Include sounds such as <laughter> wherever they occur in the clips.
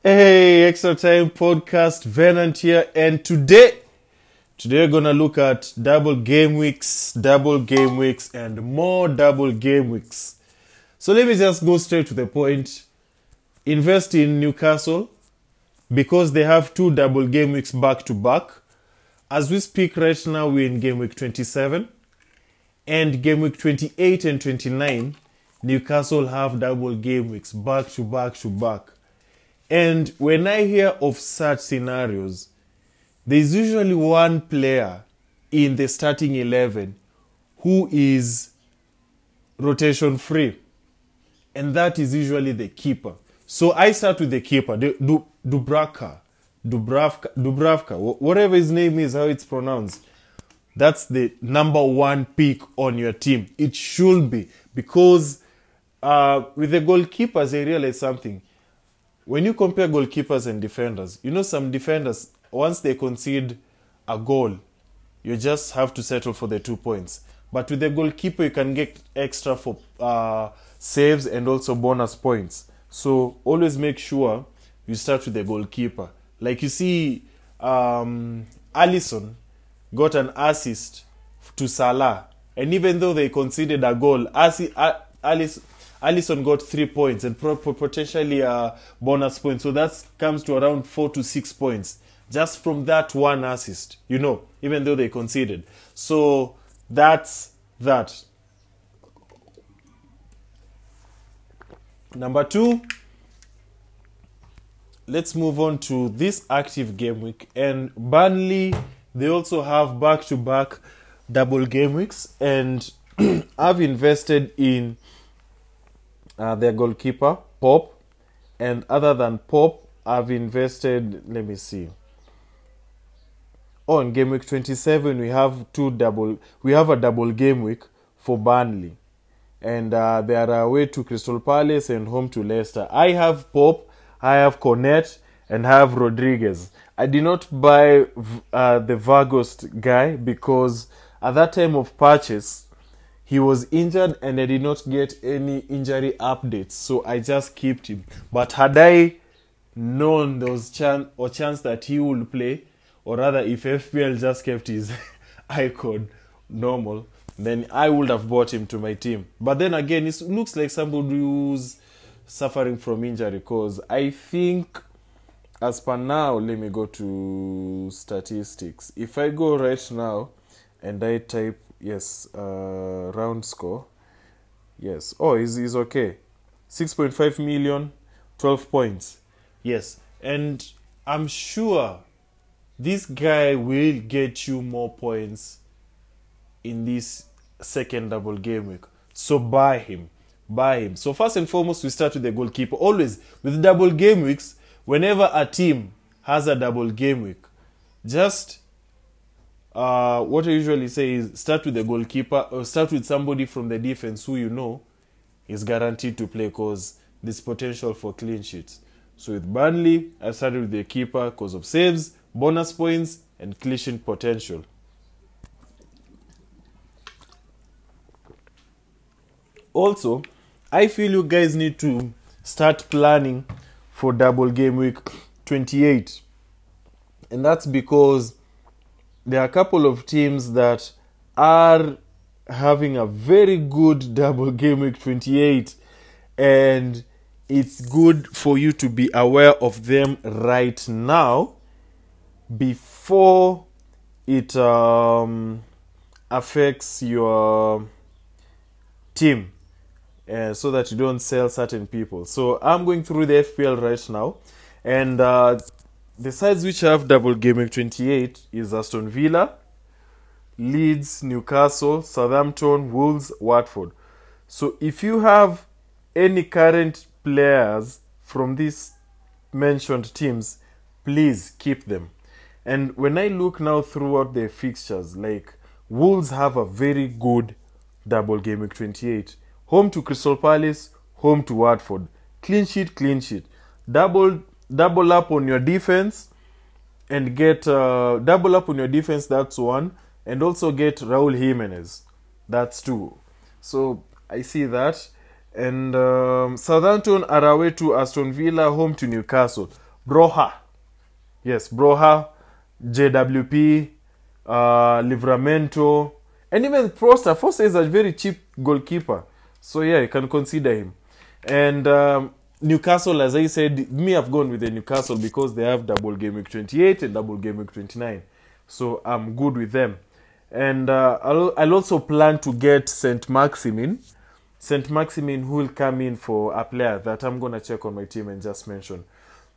Hey, Extra Time Podcast, Venant here, and today, today we're gonna look at double game weeks, double game weeks, and more double game weeks. So let me just go straight to the point. Invest in Newcastle because they have two double game weeks back to back. As we speak right now, we're in game week 27, and game week 28 and 29, Newcastle have double game weeks back to back to back. And when I hear of such scenarios, there's usually one player in the starting 11 who is rotation free, and that is usually the keeper. So I start with the keeper, Du- Du- Dubravka, Dubravka, Dubravka, whatever his name is, how it's pronounced. That's the number one pick on your team. It should be because uh, with the goalkeepers, I realized something when you compare goalkeepers and defenders, you know some defenders once they concede a goal, you just have to settle for the two points. But with the goalkeeper, you can get extra for uh, saves and also bonus points. So always make sure you start with the goalkeeper. Like you see, um, Alisson got an assist to Salah, and even though they conceded a goal, Asi- Alice. Alisson got three points and pro- potentially a bonus point. So that comes to around four to six points just from that one assist, you know, even though they conceded. So that's that. Number two, let's move on to this active game week. And Burnley, they also have back to back double game weeks. And <clears throat> I've invested in uh, their goalkeeper, Pop. And other than Pop, I've invested, let me see. Oh, in game week 27, we have two double, we have a double game week for Burnley. And uh, they are away to Crystal Palace and home to Leicester. I have Pop, I have Cornet, and I have Rodriguez. I did not buy uh, the Weghorst guy because at that time of purchase, he was injured and I did not get any injury updates, so I just kept him. But had I known there was chance or chance that he would play, or rather, if FPL just kept his <laughs> icon normal, then I would have bought him to my team. But then again, it looks like somebody who's suffering from injury because I think, as per now, let me go to statistics. If I go right now and I type yes uh, round score. Yes. Oh he's, he's okay. 6.5 million 12 points. Yes. And i'm sure this guy will get you more points in this second double game week. So buy him. Buy him. So first and foremost we start with the goalkeeper. Always with double game weeks whenever a team has a double game week just uh, what I usually say is start with the goalkeeper or start with somebody from the defense who you know is guaranteed to play because there's potential for clean sheets. So with Burnley, I started with the keeper because of saves, bonus points, and clean sheet potential. Also, I feel you guys need to start planning for double game week 28. And that's because there are a couple of teams that are having a very good <laughs> double game week 28 and it's good for you to be aware of them right now before it um, affects your team uh, so that you don't sell certain people. So i'm going through the fpl right now and uh, the sides which have double game week 28 is Aston Villa, Leeds, Newcastle, Southampton, Wolves, Watford. So if you have any current players from these mentioned teams, please keep them. And when I look now throughout their fixtures, like Wolves have a very good double game week 28. Home to Crystal Palace, home to Watford. Clean sheet, clean sheet. Double double up on your defense and get uh, double up on your defense. That's one, and also get Raul Jimenez. That's two. So I see that. And um, Southampton are away to Aston Villa, home to Newcastle. Broja. Yes, Broja, JWP, uh, Livramento, and even Forster. Forster is a very cheap goalkeeper. So, yeah, you can consider him. And um, Newcastle, as I said, me, I've gone with the Newcastle because they have double game week 28 and double game week 29. So, I'm good with them. And uh, I'll, I'll also plan to get St. Maximin. St. Maximin, who will come in for a player that I'm going to check on my team and just mention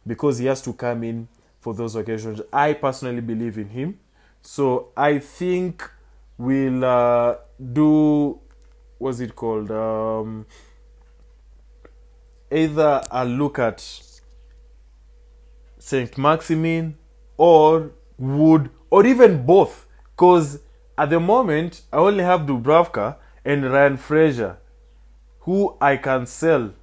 because he has to come in for those occasions. I personally believe in him. So I think we'll uh, do, what's it called? Um, either I'll look at St. Maximin or Wood or even both because at the moment I only have Dubravka and Ryan Fraser who I can sell.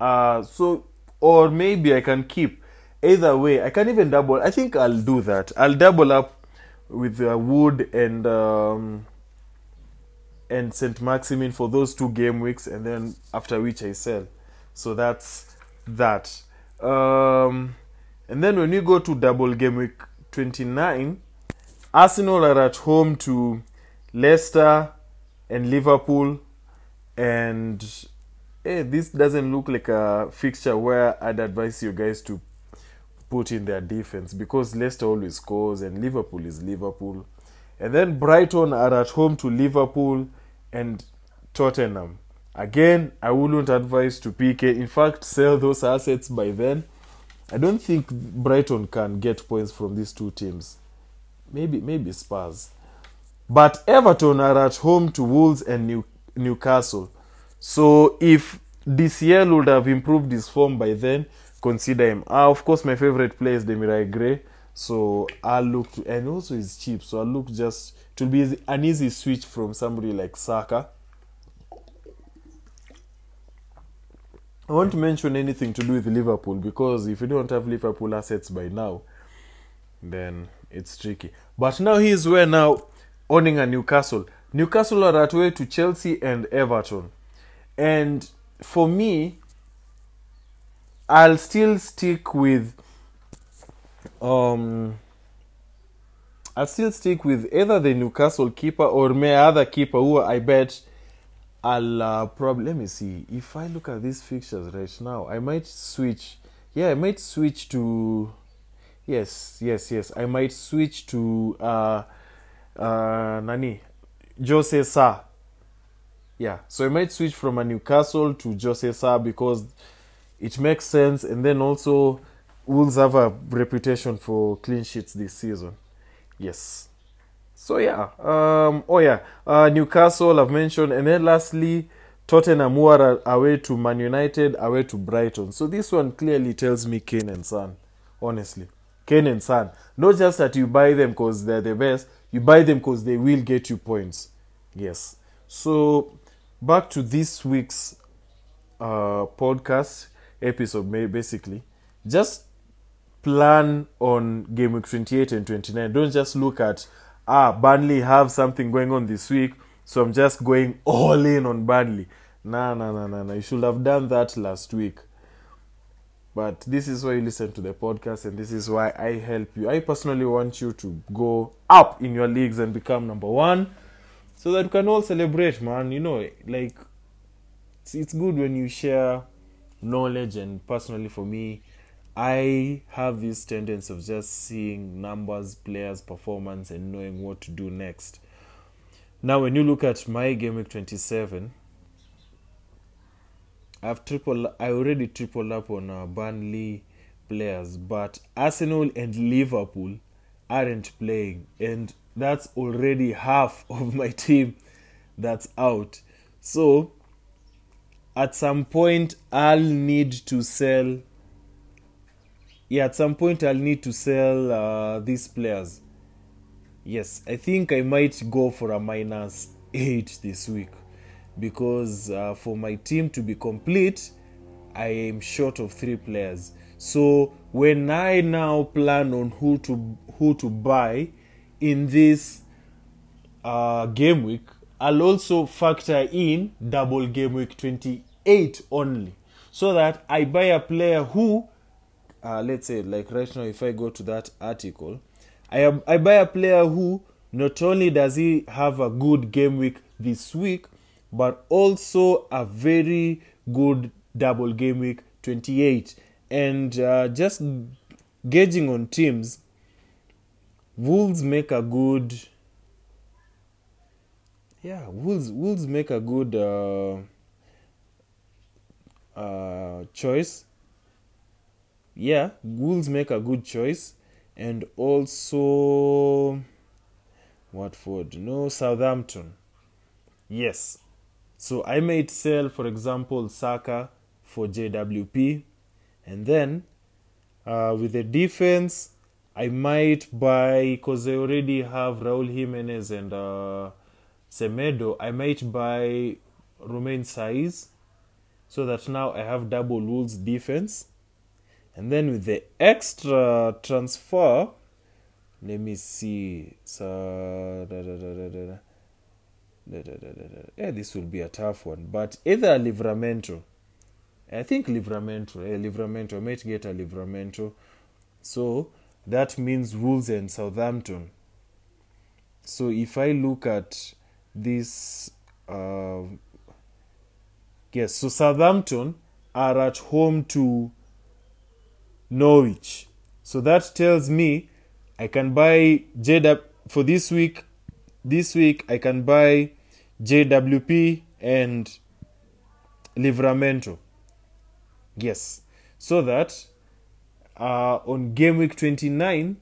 Uh, so or maybe I can keep. Either way, I can even double. I think I'll do that. I'll double up with uh, Wood and um, and Saint Maximin for those two game weeks, and then after which I sell. So that's that. Um, and then when you go to double game week 29, Arsenal are at home to Leicester and Liverpool, and hey, this doesn't look like a fixture where I'd advise you guys to put in their defense because Leicester always scores and Liverpool is Liverpool. And then Brighton are at home to Liverpool and Tottenham. Again, I wouldn't advise to it. In fact, sell those assets by then. I don't think Brighton can get points from these two teams. Maybe maybe Spurs. But Everton are at home to Wolves and New, Newcastle. So if DCL would have improved his form by then, consider him. Uh, of course, my favorite player is Demarai Gray. So I'll look to, and also he's cheap. So I'll look just to be an easy switch from somebody like Saka. I won't mention anything to do with Liverpool because if you don't have Liverpool assets by now, then it's tricky. But now he's where now owning a Newcastle. Newcastle are at way to Chelsea and Everton. And for me, I'll still stick with um I'll still stick with either the Newcastle keeper or my other keeper who I bet I'll uh, probably let me see if I look at these fixtures right now. I might switch. Yeah, I might switch to. Yes, yes, yes. I might switch to uh, uh, Nani Jose Sa. Yeah, so I might switch from a Newcastle to Jose Sa because it makes sense, and then also Wolves have a reputation for clean sheets this season. Yes. So yeah, um, oh yeah, uh, Newcastle I've mentioned, and then lastly, Tottenham who are away to Man United, away to Brighton. So this one clearly tells me Kane and Son, honestly, Kane and Son. Not just that you buy them because they're the best, you buy them because they will get you points. Yes. So back to this week's uh, podcast episode, basically, just plan on game week 28 and 29. Don't just look at ah, Burnley have something going on this week, so I'm just going all in on Burnley. Nah, nah, nah, nah, nah. You should have done that last week. But this is why you listen to the podcast, and this is why I help you. I personally want you to go up in your leagues and become number one so that we can all celebrate, man. You know, like, it's, it's good when you share knowledge, and personally, for me, I have this tendency of just seeing numbers, players' performance, and knowing what to do next. Now, when you look at my game week 27, I've triple. I already tripled up on uh, Burnley players, but Arsenal and Liverpool aren't playing, and that's already half <laughs> of my team that's out. So, at some point, I'll need to sell yeah, at some point I'll need to sell uh, these players. Yes, I think I might go for a minus 8 this week because uh, for my team to be complete, I am short of three players. So when I now plan on who to who to buy in this uh, game week, I'll also factor in double game week 28 only, so that I buy a player who uh, let's say like right now if i go to that article i am, i buy a player who not only does he have a good game week this week but also a very good double game week 28 and uh, just gauging on teams wolves make a good yeah wolves wolves make a good uh, uh, choice yeah wolves make a good choice. And also watford no southampton. Yes. So i might sell for example saka for jwp and then uh, with the defense i might buy because they already have raul jimenez and uh, semedo i might buy romain saiss so that now i have double wolves defense and then with the extra transfer let me see. So da, da, da. Yeah, this will be a tough one. But either livramento i think livramento eh, livramento i might get a livramento. So that means wolves and southampton. So if i look at this uh, yes so southampton are at home to Norwich. So that tells me I can buy JW for this week. This week I can buy JWP and Livramento. Yes. So that uh, on game week 29,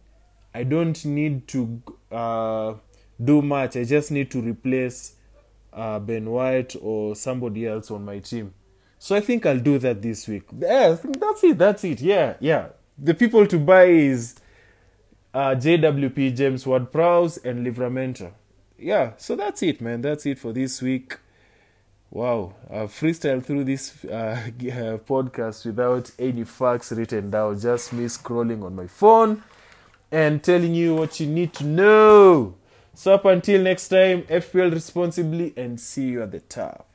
I don't need to uh, do much. I just need to replace uh, Ben White or somebody else on my team. So I think I'll do that this week. Yeah, that's it. That's it. Yeah, yeah. The people to buy is uh, JWP, James Ward Prowse, and Livramento. Yeah, so that's it, man. That's it for this week. Wow, I've freestyled through this <laughs> uh, podcast without any facts written down, just me scrolling on my phone and telling you what you need to know. So, up until next time, FPL responsibly and see you at the top.